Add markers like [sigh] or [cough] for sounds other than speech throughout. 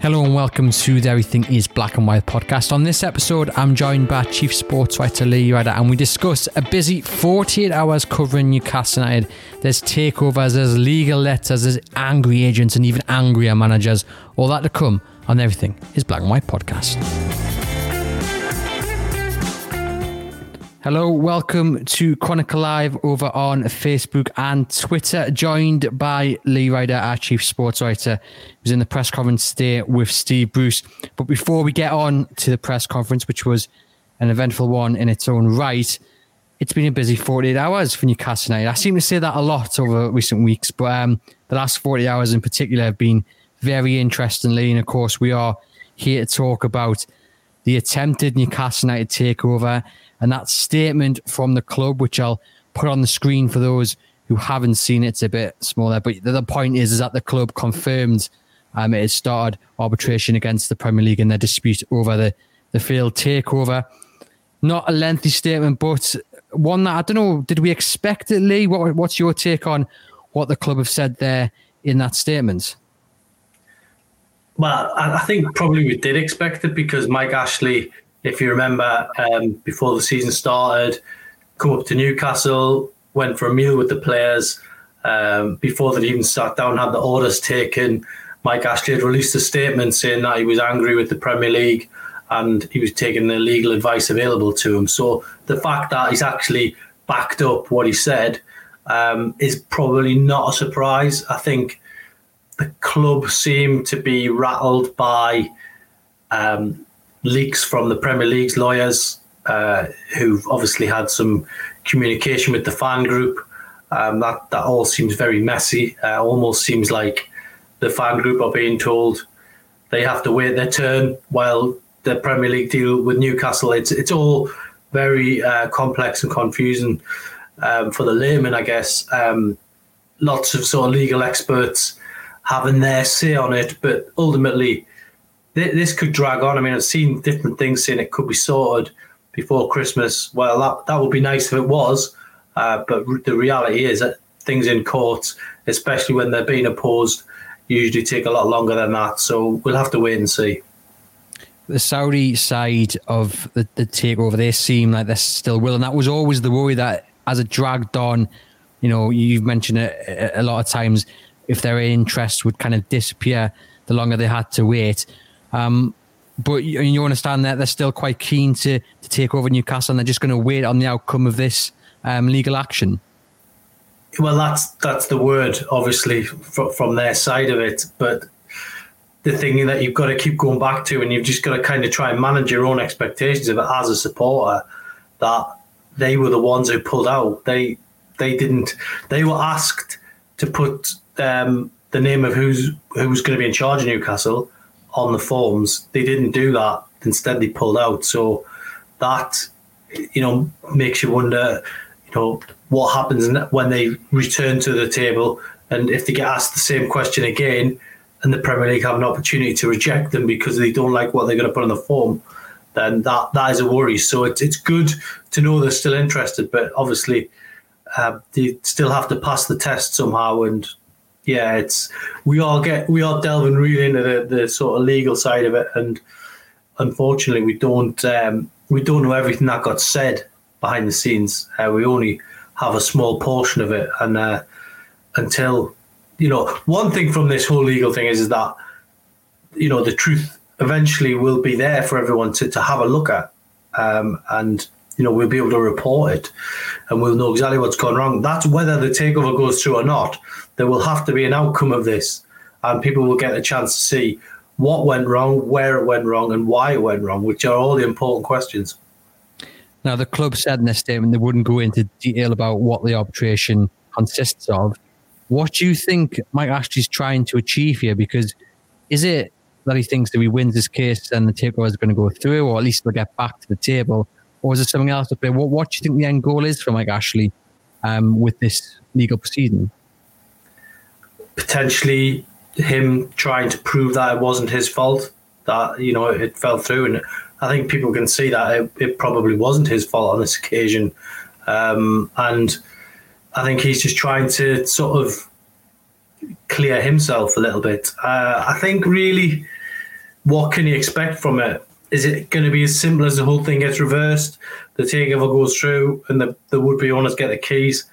Hello and welcome to the Everything is Black and White podcast. On this episode, I'm joined by Chief Sports Writer Lee Ryder and we discuss a busy 48 hours covering Newcastle United. There's takeovers, there's legal letters, there's angry agents and even angrier managers. All that to come on Everything is Black and White podcast. Hello, welcome to Chronicle Live over on Facebook and Twitter. Joined by Lee Ryder, our chief sports writer, who's in the press conference today with Steve Bruce. But before we get on to the press conference, which was an eventful one in its own right, it's been a busy 48 hours for Newcastle United. I seem to say that a lot over recent weeks, but um, the last 40 hours in particular have been very interesting, Lee. And of course, we are here to talk about the attempted Newcastle United takeover and that statement from the club, which I'll put on the screen for those who haven't seen it, it's a bit smaller. But the, point is, is that the club confirmed um, it has started arbitration against the Premier League in their dispute over the, the failed takeover. Not a lengthy statement, but one that I don't know. Did we expect it, Lee? What, what's your take on what the club have said there in that statement? Well, I think probably we did expect it because Mike Ashley if you remember, um, before the season started, come up to Newcastle, went for a meal with the players. Um, before they even sat down, had the orders taken. Mike Ashley had released a statement saying that he was angry with the Premier League and he was taking the legal advice available to him. So the fact that he's actually backed up what he said um, is probably not a surprise. I think the club seemed to be rattled by um, leaks from the Premier League's lawyers, uh, who've obviously had some communication with the fan group. Um, that that all seems very messy. Uh, almost seems like the fan group are being told they have to wait their turn while the Premier League deal with Newcastle. It's it's all very uh, complex and confusing um, for the layman, I guess. Um, lots of sort of legal experts having their say on it, but ultimately this could drag on. I mean, I've seen different things saying it could be sorted before Christmas. Well, that that would be nice if it was, uh, but the reality is that things in court, especially when they're being opposed, usually take a lot longer than that. So we'll have to wait and see. The Saudi side of the, the takeover, they seem like they're still willing. That was always the worry that as it dragged on, you know, you've mentioned it a lot of times, if their interest would kind of disappear the longer they had to wait. Um, but you, you understand that they're still quite keen to, to take over Newcastle and they're just going to wait on the outcome of this um, legal action. Well, that's that's the word, obviously, from, from their side of it. But the thing that you've got to keep going back to, and you've just got to kind of try and manage your own expectations of it as a supporter, that they were the ones who pulled out. They they didn't. They were asked to put um, the name of who's who was going to be in charge of Newcastle on the forms. They didn't do that. Instead, they pulled out. So that you know makes you wonder, you know, what happens when they return to the table and if they get asked the same question again, and the Premier League have an opportunity to reject them because they don't like what they're going to put on the form, then that that is a worry. So it's it's good to know they're still interested, but obviously. Uh, they still have to pass the test somehow, and yeah, it's we all get we are delving really into the, the sort of legal side of it, and unfortunately, we don't um, we don't know everything that got said behind the scenes. Uh, we only have a small portion of it, and uh, until you know, one thing from this whole legal thing is, is that you know the truth eventually will be there for everyone to, to have a look at, um, and you know we'll be able to report it, and we'll know exactly what's gone wrong. That's whether the takeover goes through or not there will have to be an outcome of this, and people will get a chance to see what went wrong, where it went wrong, and why it went wrong, which are all the important questions. Now, the club said in their statement they wouldn't go into detail about what the arbitration consists of. What do you think Mike Ashley's trying to achieve here? Because is it that he thinks that he wins this case and the takeover is going to go through, or at least they'll get back to the table? Or is there something else up there? What, what do you think the end goal is for Mike Ashley um, with this legal proceeding? potentially him trying to prove that it wasn't his fault that you know it fell through and I think people can see that it, it probably wasn't his fault on this occasion um, and I think he's just trying to sort of clear himself a little bit uh, I think really what can you expect from it? Is it going to be as simple as the whole thing gets reversed, the takeover goes through, and the, the would be owners get the keys?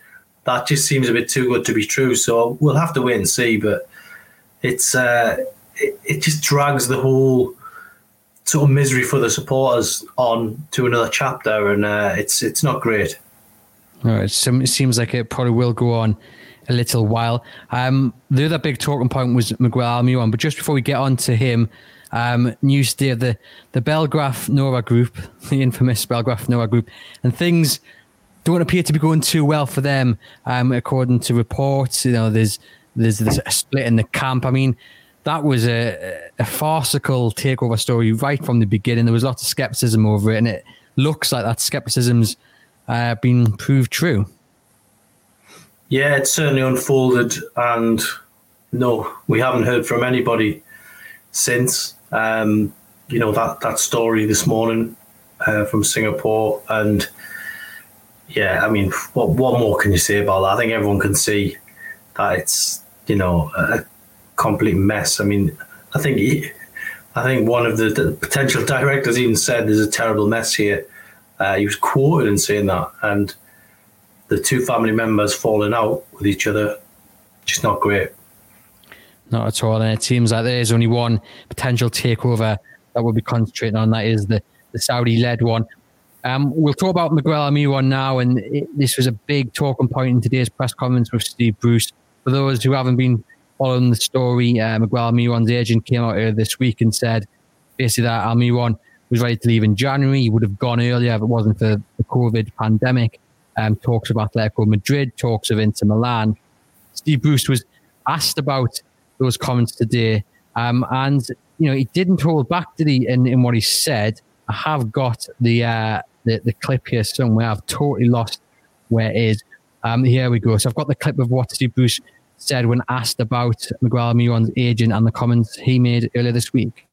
That just seems a bit too good to be true. So we'll have to wait and see. But it's uh, it, it just drags the whole sort of misery for the supporters on to another chapter, and uh, it's it's not great. So it seems like it probably will go on a little while. Um, the other big talking point was Miguel Almiron, but just before we get on to him, um, news today of the the Bellagraph Nova Group, [laughs] the infamous Bellagraph Nova Group, and things don't appear to be going too well for them, um, according to reports. You know, there's there's, a split in the camp. I mean, that was a, a farcical takeover story right from the beginning. There was lots of skepticism over it, and it looks like that skepticism's uh, been proved true. Yeah, it certainly unfolded, and no, we haven't heard from anybody since. Um, you know that that story this morning uh, from Singapore, and yeah, I mean, what what more can you say about that? I think everyone can see that it's you know a complete mess. I mean, I think he, I think one of the, the, potential [laughs] directors even said there's a terrible mess here. Uh, he was quoted in saying that, and the two family members falling out with each other, just not great. Not at all, and it seems like there's only one potential takeover that we'll be concentrating on. That is the the Saudi-led one. Um, we'll talk about Miguel Almiron now, and it, this was a big talking point in today's press conference with Steve Bruce. For those who haven't been following the story, uh, Miguel Almiron's agent came out earlier this week and said basically that Almiron was ready to leave in January. He would have gone earlier if it wasn't for the COVID pandemic. Um, talks of Atletico Madrid, talks of Inter Milan. Steve Bruce was asked about those comments today, um, and you know he didn't hold back, did he? In, in what he said, I have got the, uh, the the clip here somewhere. I've totally lost where it is. Um, here we go. So I've got the clip of what Steve Bruce said when asked about Miguel Almiron's agent and the comments he made earlier this week?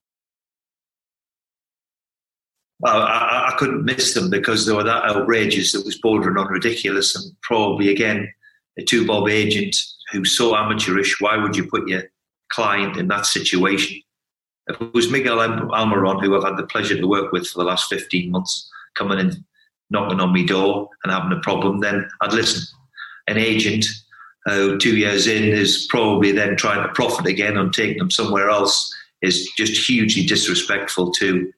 Well, I, I, couldn't miss them because they were that outrageous that was bordering on ridiculous and probably again a two bob agent who's so amateurish. Why would you put your client in that situation? If it was Miguel Almiron, who I've had the pleasure to work with for the last 15 months, coming in, knocking on my door and having a problem, then I'd listen. An agent uh, two years in is probably then trying to profit again on taking them somewhere else is just hugely disrespectful to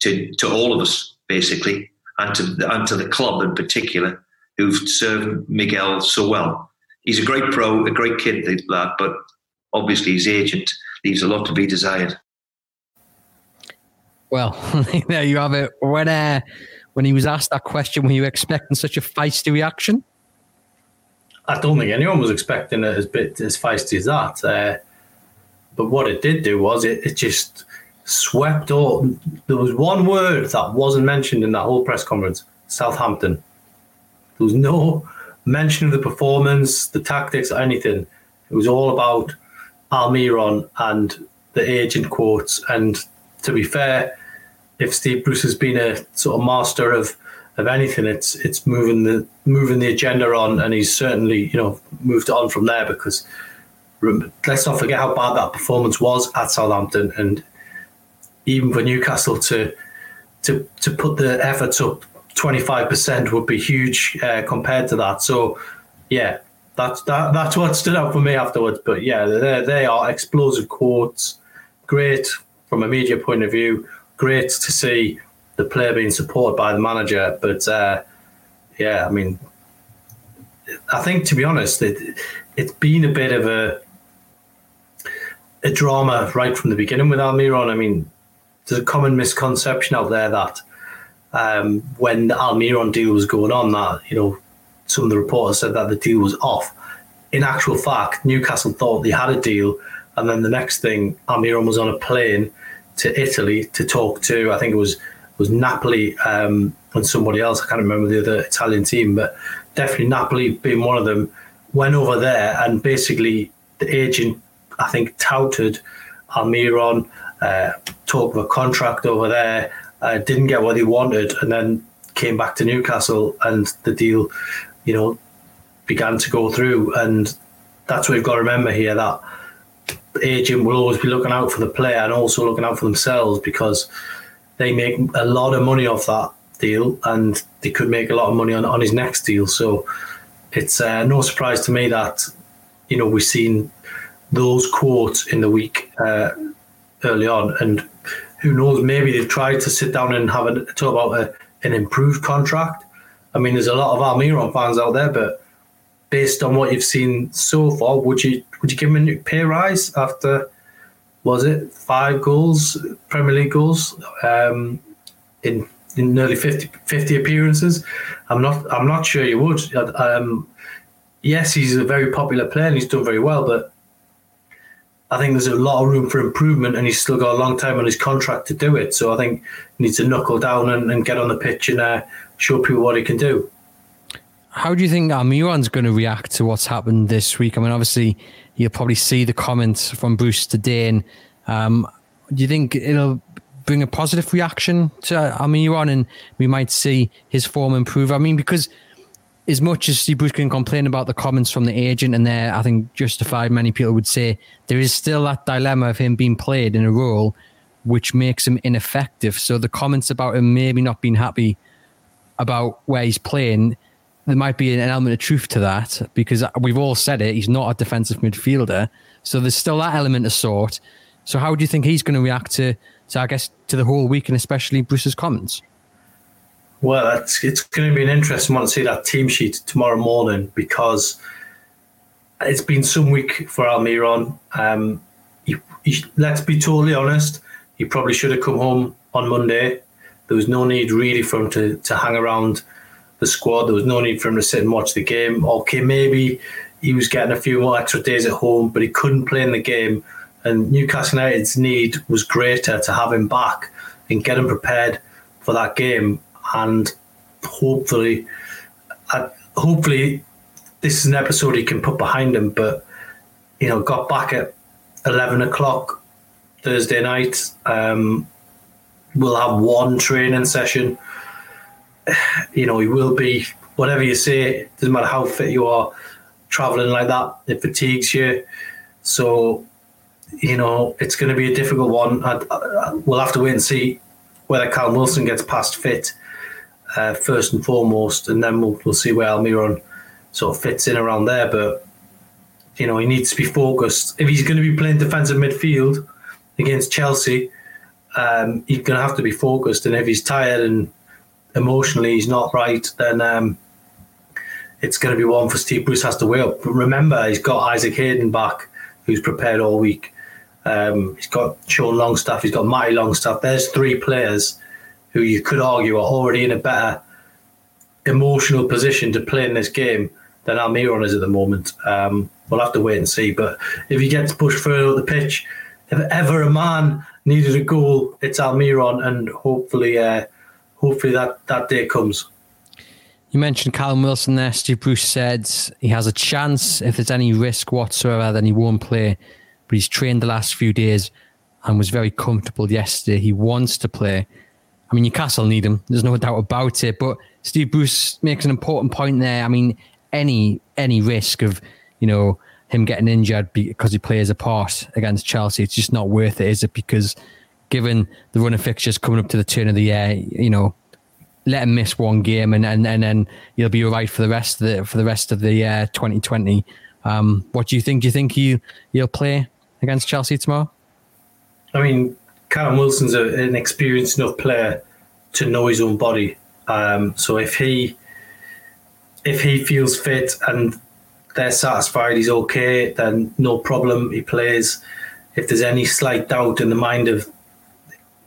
to to all of us basically and to and to the club in particular who've served Miguel so well. He's a great pro, a great kid, lad, but obviously his agent leaves a lot to be desired. Well, [laughs] there you have it. When uh, when he was asked that question, were you expecting such a feisty reaction? I don't think anyone was expecting it as bit as feisty as that. Uh, but what it did do was it, it just swept all. There was one word that wasn't mentioned in that whole press conference: Southampton. There was no mention of the performance, the tactics, or anything. It was all about Almiron and the agent quotes. And to be fair, if Steve Bruce has been a sort of master of of anything, it's it's moving the moving the agenda on, and he's certainly you know moved on from there because let's not forget how bad that performance was at Southampton, and even for Newcastle to to to put the efforts up twenty five percent would be huge uh, compared to that. So yeah, that's that that's what stood out for me afterwards. But yeah, they they are explosive quotes, great from a media point of view, great to see the player being supported by the manager. But uh, yeah, I mean, I think to be honest, it, it's been a bit of a a drama right from the beginning with Almiron. I mean, there's a common misconception out there that um, when the Almiron deal was going on, that you know some of the reporters said that the deal was off. In actual fact, Newcastle thought they had a deal, and then the next thing, Almiron was on a plane to Italy to talk to. I think it was was Napoli um, and somebody else. I can't remember the other Italian team, but definitely Napoli being one of them. Went over there and basically the agent, I think, touted Almiron, uh, talked of a contract over there, uh, didn't get what he wanted, and then came back to Newcastle and the deal, you know, began to go through. And that's what we've got to remember here that the agent will always be looking out for the player and also looking out for themselves because they make a lot of money off that deal and they could make a lot of money on, on his next deal. So it's uh, no surprise to me that you know we've seen those quotes in the week uh, early on, and who knows, maybe they've tried to sit down and have a talk about a, an improved contract. I mean, there's a lot of Almiron fans out there, but based on what you've seen so far, would you would you give him a new pay rise after was it five goals, Premier League goals, um, in in nearly 50, 50, appearances? I'm not I'm not sure you would. Um, yes, he's a very popular player and he's done very well, but I think there's a lot of room for improvement, and he's still got a long time on his contract to do it. So I think he needs to knuckle down and, and get on the pitch and uh, show people what he can do. How do you think Almiron's going to react to what's happened this week? I mean, obviously, you'll probably see the comments from Bruce today. And um, do you think it'll bring a positive reaction to Almiron and we might see his form improve? I mean, because as much as Steve Bruce can complain about the comments from the agent, and there, I think justified, many people would say there is still that dilemma of him being played in a role which makes him ineffective. So the comments about him maybe not being happy about where he's playing, there might be an element of truth to that because we've all said it. He's not a defensive midfielder, so there's still that element of sort. So how do you think he's going to react to, to I guess, to the whole week and especially Bruce's comments? Well, it's, it's going to be an interesting one to see that team sheet tomorrow morning because it's been some week for Almiron. Um, he, he, let's be totally honest, he probably should have come home on Monday. There was no need really for him to, to hang around the squad. There was no need for him to sit and watch the game. Okay, maybe he was getting a few more extra days at home, but he couldn't play in the game. And Newcastle United's need was greater to have him back and get him prepared for that game and hopefully, hopefully, this is an episode he can put behind him. But you know, got back at eleven o'clock Thursday night. Um, we'll have one training session. [sighs] You know, he will be whatever you say. Doesn't matter how fit you are, traveling like that, it fatigues you. So, you know, it's going to be a difficult one. I, I, we'll have to wait and see whether Callum Wilson gets past fit uh, first and foremost, and then we'll, we'll see where Almiron sort of fits in around there. But you know, he needs to be focused. If he's going to be playing defensive midfield against Chelsea, um, he's going to have to be focused. And if he's tired and emotionally he's not right, then um, it's going to be one for Steve Bruce has to weigh up. But remember, he's got Isaac Hayden back, who's prepared all week. Um, he's got Sean Longstaff, he's got Matty Longstaff. There's three players who you could argue are already in a better emotional position to play in this game than Almiron is at the moment. Um, we'll have to wait and see. But if he gets pushed further up the pitch, if ever a man needed a goal, it's Almiron, and hopefully, uh, hopefully that that day comes. You mentioned Callum Wilson there. Steve Bruce said he has a chance. If there's any risk whatsoever, then he won't play. But he's trained the last few days and was very comfortable yesterday. He wants to play. I mean, Newcastle need him. There's no doubt about it. But Steve Bruce makes an important point there. I mean, any any risk of you know him getting injured because he plays a part against Chelsea, it's just not worth it, is it? Because given the run of fixtures coming up to the turn of the year, you know, let him miss one game and and, and then he'll be all right for the rest of the for the rest of the year 2020. Um, what do you think? Do you think you he'll play against Chelsea tomorrow? I mean, Callum Wilson's a, an experienced enough player to know his own body. Um, so if he if he feels fit and they're satisfied he's okay, then no problem. He plays. If there's any slight doubt in the mind of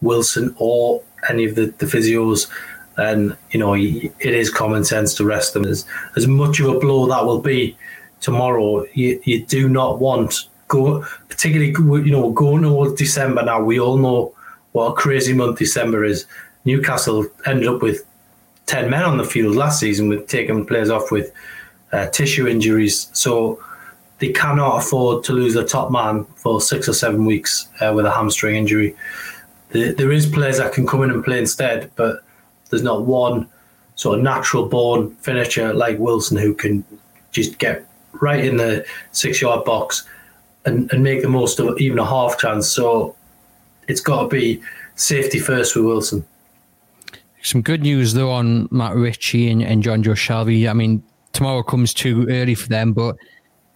Wilson or any of the, the physios, then you know it is common sense to rest them. As as much of a blow that will be tomorrow, you, you do not want go particularly you know going towards December now. We all know what a crazy month December is. Newcastle ended up with ten men on the field last season with taking players off with uh, tissue injuries. So they cannot afford to lose their top man for six or seven weeks uh, with a hamstring injury. The, there is players that can come in and play instead, but there's not one sort of natural born finisher like Wilson who can just get right in the six yard box and, and make the most of even a half chance. So it's got to be safety first with Wilson. Some good news though on Matt Ritchie and, and Jonjo Shelvey. I mean, tomorrow comes too early for them, but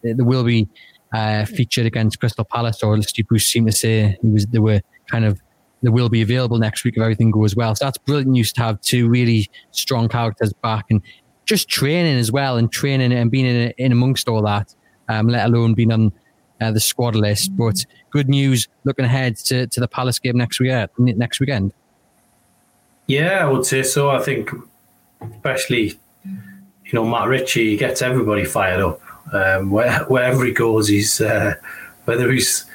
there will be uh, featured against Crystal Palace, or Steve Bruce seemed to say he was they were kind of they will be available next week if everything goes well. So that's brilliant news to have two really strong characters back and just training as well and training and being in, in amongst all that, um, let alone being on uh, the squad list. But good news looking ahead to, to the Palace game next week, next weekend. Yeah, I would say so. I think, especially, you know, Matt Ritchie gets everybody fired up. Um, where, wherever he goes, he's uh, whether he's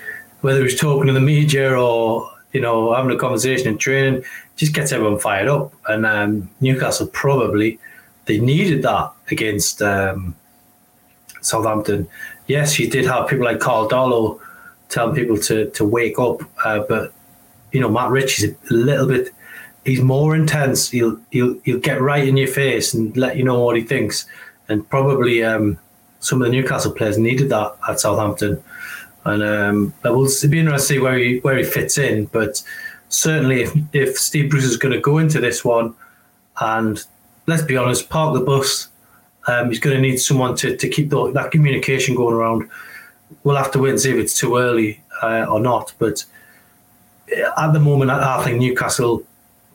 whether he's talking to the media or you know having a conversation in training, just gets everyone fired up. And um, Newcastle probably they needed that against um, Southampton. Yes, you did have people like Karl Darlow telling people to to wake up, uh, but you know Matt Ritchie's a little bit. He's more intense. He'll he'll he'll get right in your face and let you know what he thinks. And probably um, some of the Newcastle players needed that at Southampton. And um, it will be interesting to see where he where he fits in. But certainly, if, if Steve Bruce is going to go into this one, and let's be honest, park the bus, um, he's going to need someone to, to keep the, that communication going around. We'll have to wait and see if it's too early uh, or not. But at the moment, I think Newcastle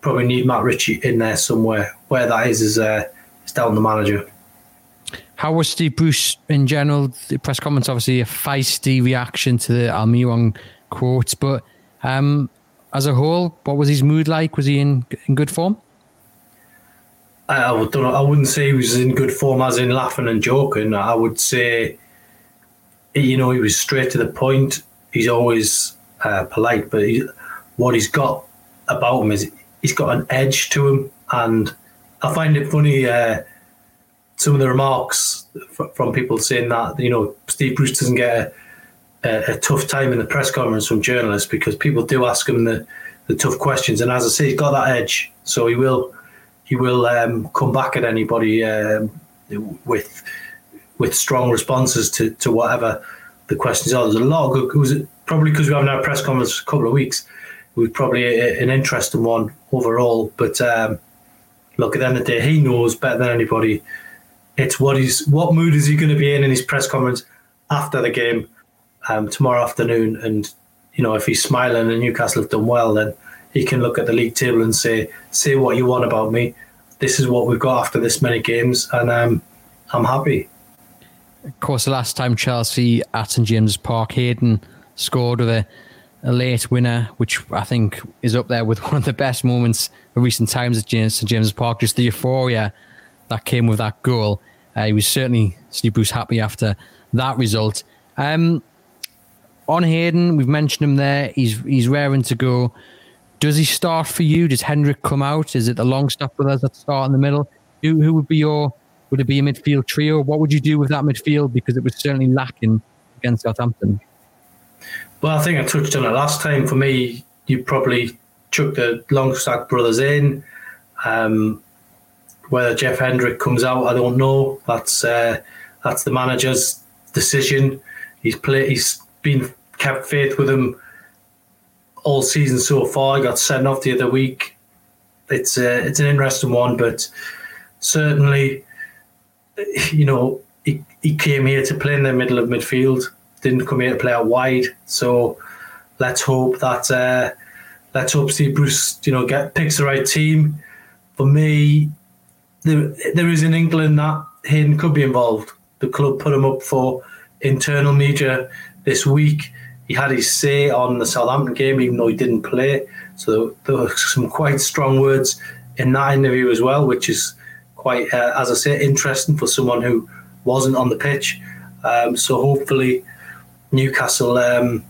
probably need Matt Ritchie in there somewhere. Where that is is, uh, is down the manager. How was Steve Bruce in general? The press comments obviously, a feisty reaction to the Almiron quotes, but um, as a whole, what was his mood like? Was he in in good form? I, I, would, I wouldn't say he was in good form, as in laughing and joking. I would say, you know, he was straight to the point. He's always uh, polite, but he, what he's got about him is he's got an edge to him, and I find it funny. Uh, some of the remarks from people saying that you know Steve Bruce doesn't get a, a, a, tough time in the press conference from journalists because people do ask him the, the tough questions, and as I say, he's got that edge, so he will he will um, come back at anybody um, with with strong responses to, to whatever the questions are. There's a lot of good. Was probably because we haven't had a press conference for a couple of weeks. It was probably a, an interesting one overall, but. Um, look, at the end of the day, he knows better than anybody it's what he's what mood is he going to be in in his press conference after the game um, tomorrow afternoon. And you know, if he's smiling and Newcastle have done well, then he can look at the league table and say, "Say what you want about me. This is what we've got after this many games, and um, I'm happy." Of course, the last time Chelsea at St James's Park, Hayden scored with a, a late winner, which I think is up there with [laughs] one of the best moments of recent times at St James's Park. Just the euphoria that came with that goal. Uh, he was certainly Steve Bruce happy after that result. Um, on Hayden, we've mentioned him there. He's he's raring to go. Does he start for you? Does Hendrick come out? Is it the Longstaff with us that start in the middle? Who who would be your would it be a midfield trio? What would you do with that midfield? Because it was certainly lacking against Southampton. Well, I think I touched on it last time. For me, you probably chuck the Longstaff brothers in. Um, whether Jeff Hendrick comes out, I don't know. That's uh, that's the manager's decision. He's played. He's been kept faith with him all season so far. He got sent off the other week. It's uh, it's an interesting one, but certainly, you know, he, he came here to play in the middle of midfield. Didn't come here to play out wide. So let's hope that uh, let's hope Steve Bruce, you know, get picks the right team. For me, there, there is in England that Hayden could be involved. The club put him up for internal media this week. He had his say on the Southampton game, even though he didn't play. So there were some quite strong words in that interview as well, which is quite, uh, as I say, interesting for someone who wasn't on the pitch. Um, so hopefully Newcastle um,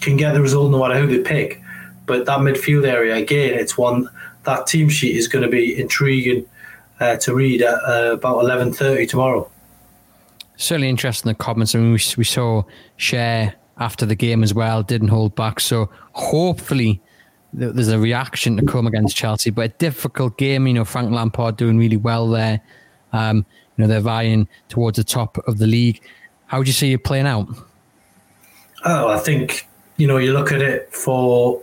can get the result no matter who they pick. But that midfield area, again, it's one that team sheet is going to be intriguing uh, to read at uh, about eleven thirty tomorrow. Certainly interesting the comments. I mean, we, we saw share after the game as well, didn't hold back. So hopefully there's a reaction to come against Chelsea, but a difficult game. You know, Frank Lampard doing really well there. Um, you know, they're vying towards the top of the league. How would you see it playing out? Oh, I think you know you look at it for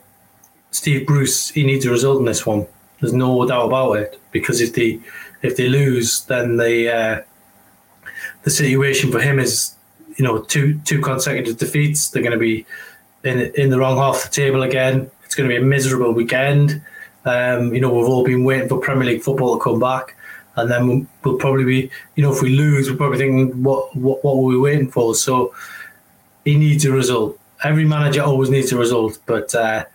Steve Bruce. He needs a result in this one. There's no doubt about it because if they if they lose, then the uh, the situation for him is you know two two consecutive defeats. They're going to be in in the wrong half of the table again. It's going to be a miserable weekend. Um, you know, we've all been waiting for Premier League football to come back, and then we'll, we'll probably be, you know, if we lose, we're probably thinking, what what what were we waiting for? So he needs a result. Every manager always needs a result, but uh,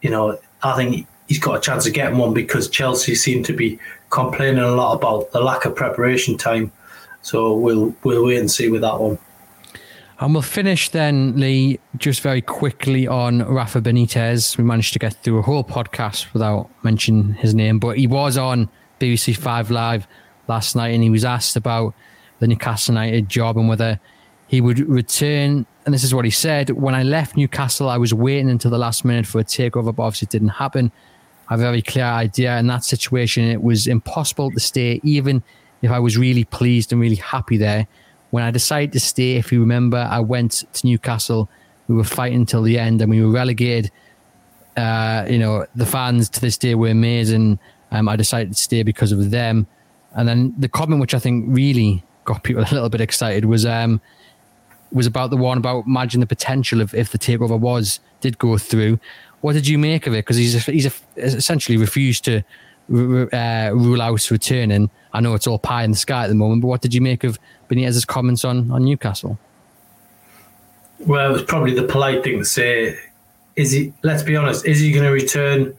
you know, I think he's got a chance of getting one because Chelsea seem to be complaining a lot about the lack of preparation time. So we'll we'll wait and see with that one. And we'll finish then, Lee, just very quickly on Rafa Benitez. We managed to get through a whole podcast without mentioning his name, but he was on BBC Five Live last night and he was asked about the Newcastle United job and whether he would return. And this is what he said When I left Newcastle, I was waiting until the last minute for a takeover, but obviously it didn't happen. I have a very clear idea. In that situation, it was impossible to stay, even if I was really pleased and really happy there. When I decided to stay, if you remember, I went to Newcastle. We were fighting until the end and we were relegated. Uh, you know, the fans to this day were amazing. Um, I decided to stay because of them. And then the comment, which I think really got people [laughs] a little bit excited, was um, was about the one about imagine the potential of if the takeover was did go through. What did you make of it? Because he's he's essentially refused to uh, rule out returning. I know it's all pie in the sky at the moment, but what did you make of Benitez's comments on on Newcastle? Well, it was probably the polite thing to say. Is he? Let's be honest. Is he going to return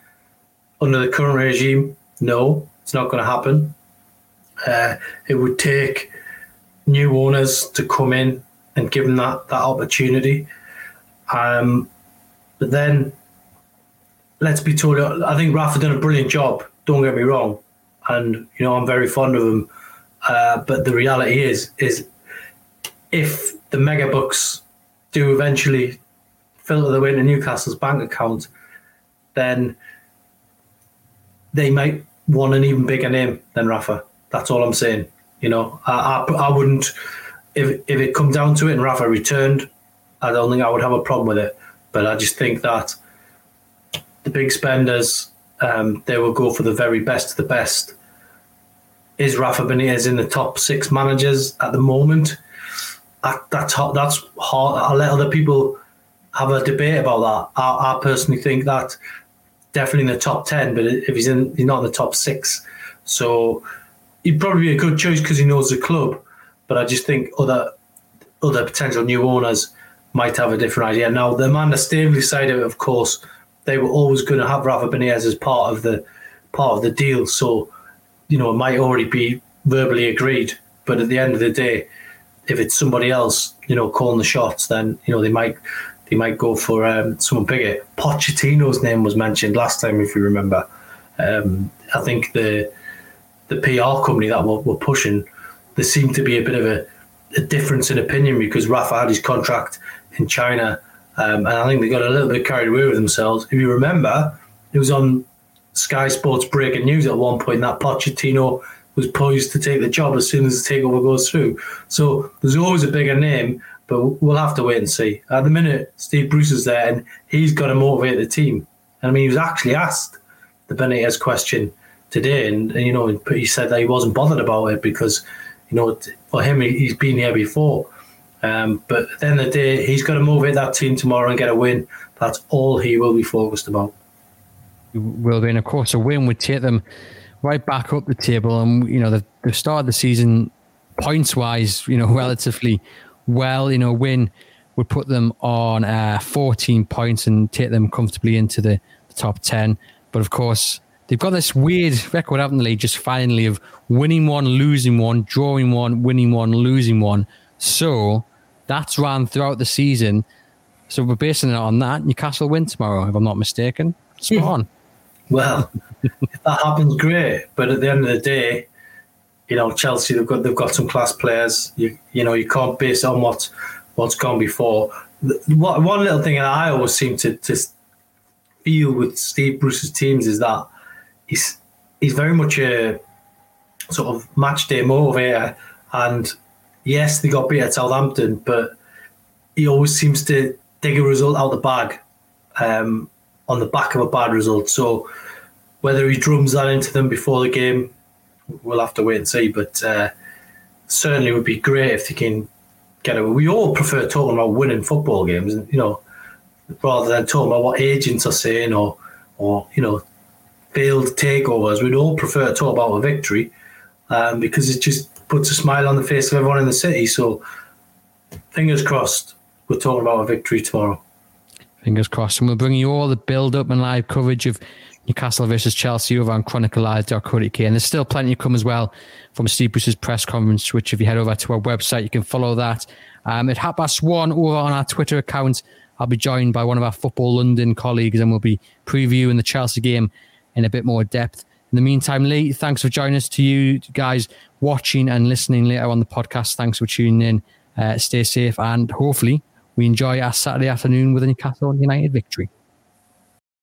under the current regime? No, it's not going to happen. Uh, it would take new owners to come in and give him that that opportunity. Um, but then, let's be told. I think Rafa done a brilliant job. Don't get me wrong, and you know I'm very fond of him. Uh, but the reality is, is if the mega bucks do eventually filter their way into Newcastle's bank account, then they might want an even bigger name than Rafa. That's all I'm saying. You know, I, I, I wouldn't if if it come down to it and Rafa returned, I don't think I would have a problem with it. But I just think that the big spenders, um, they will go for the very best of the best. Is Rafa Benitez in the top six managers at the moment? That, that's hard, that's hard. I'll let other people have a debate about that. I, I personally think that definitely in the top ten, but if he's in, he's not in the top six, so he'd probably be a good choice because he knows the club. But I just think other other potential new owners might have a different idea. Now, the Amanda Staveley side of it, of course, they were always going to have Rafa Benitez as part of the part of the deal. So, you know, it might already be verbally agreed. But at the end of the day, if it's somebody else, you know, calling the shots, then you know they might they might go for um, someone bigger. Pochettino's name was mentioned last time, if you remember. Um, I think the the PR company that were, were pushing there seemed to be a bit of a, a difference in opinion because Rafa had his contract in China, um, and I think they got a little bit carried away with themselves. If you remember, it was on Sky Sports breaking news at one point that Pochettino was poised to take the job as soon as the takeover goes through. So there's always a bigger name, but we'll have to wait and see. At the minute, Steve Bruce is there, and he's got to motivate the team. And I mean, he was actually asked the Benitez question today, and, and you know, he said that he wasn't bothered about it because know, for him, he's been here before. Um, but at the end of the day, he's got to motivate that team tomorrow and get a win. That's all he will be focused about. He will be, and of course, a win would take them right back up the table. And you know, the the start of the season, points wise, you know, [laughs] relatively well. You know, win would put them on uh, 14 points and take them comfortably into the, the top 10. But of course, they've got this weird record, haven't they? Just finally of winning one, losing one, drawing one, winning one, losing one. So that's ran throughout the season. So we're basing it on that. Newcastle win tomorrow, if I'm not mistaken. Spot hmm. on. Well, if that happens, great. But at the end of the day, you know, Chelsea they've got they've got some class players. You you know you can't base on what what's gone before. What, one little thing that I always seem to to feel with Steve Bruce's teams is that he's he's very much a sort of match day motivator. And yes, they got beat at Southampton, but he always seems to dig a result out the bag um, on the back of a bad result. So whether he drums that into them before the game, we'll have to wait and see. But uh, certainly would be great if they can get it. We all prefer talking about winning football games, you know, rather than talking about what agents are saying or or you know failed takeovers. We'd all prefer to talk about a victory um, because it just puts a smile on the face of everyone in the city. So fingers crossed, we're talking about a victory tomorrow. Fingers crossed, and we'll bring you all the build-up and live coverage of Newcastle versus Chelsea over on chroniclelive.co.uk. And there's still plenty to come as well from Steve Bruce's press conference, which if you head over to our website, you can follow that. Um, at half past one over on our Twitter account, I'll be joined by one of our Football London colleagues and we'll be previewing the Chelsea game in a bit more depth. In the meantime, Lee, thanks for joining us. To you guys watching and listening later on the podcast, thanks for tuning in. Uh, stay safe and hopefully we enjoy our Saturday afternoon with a Newcastle United victory.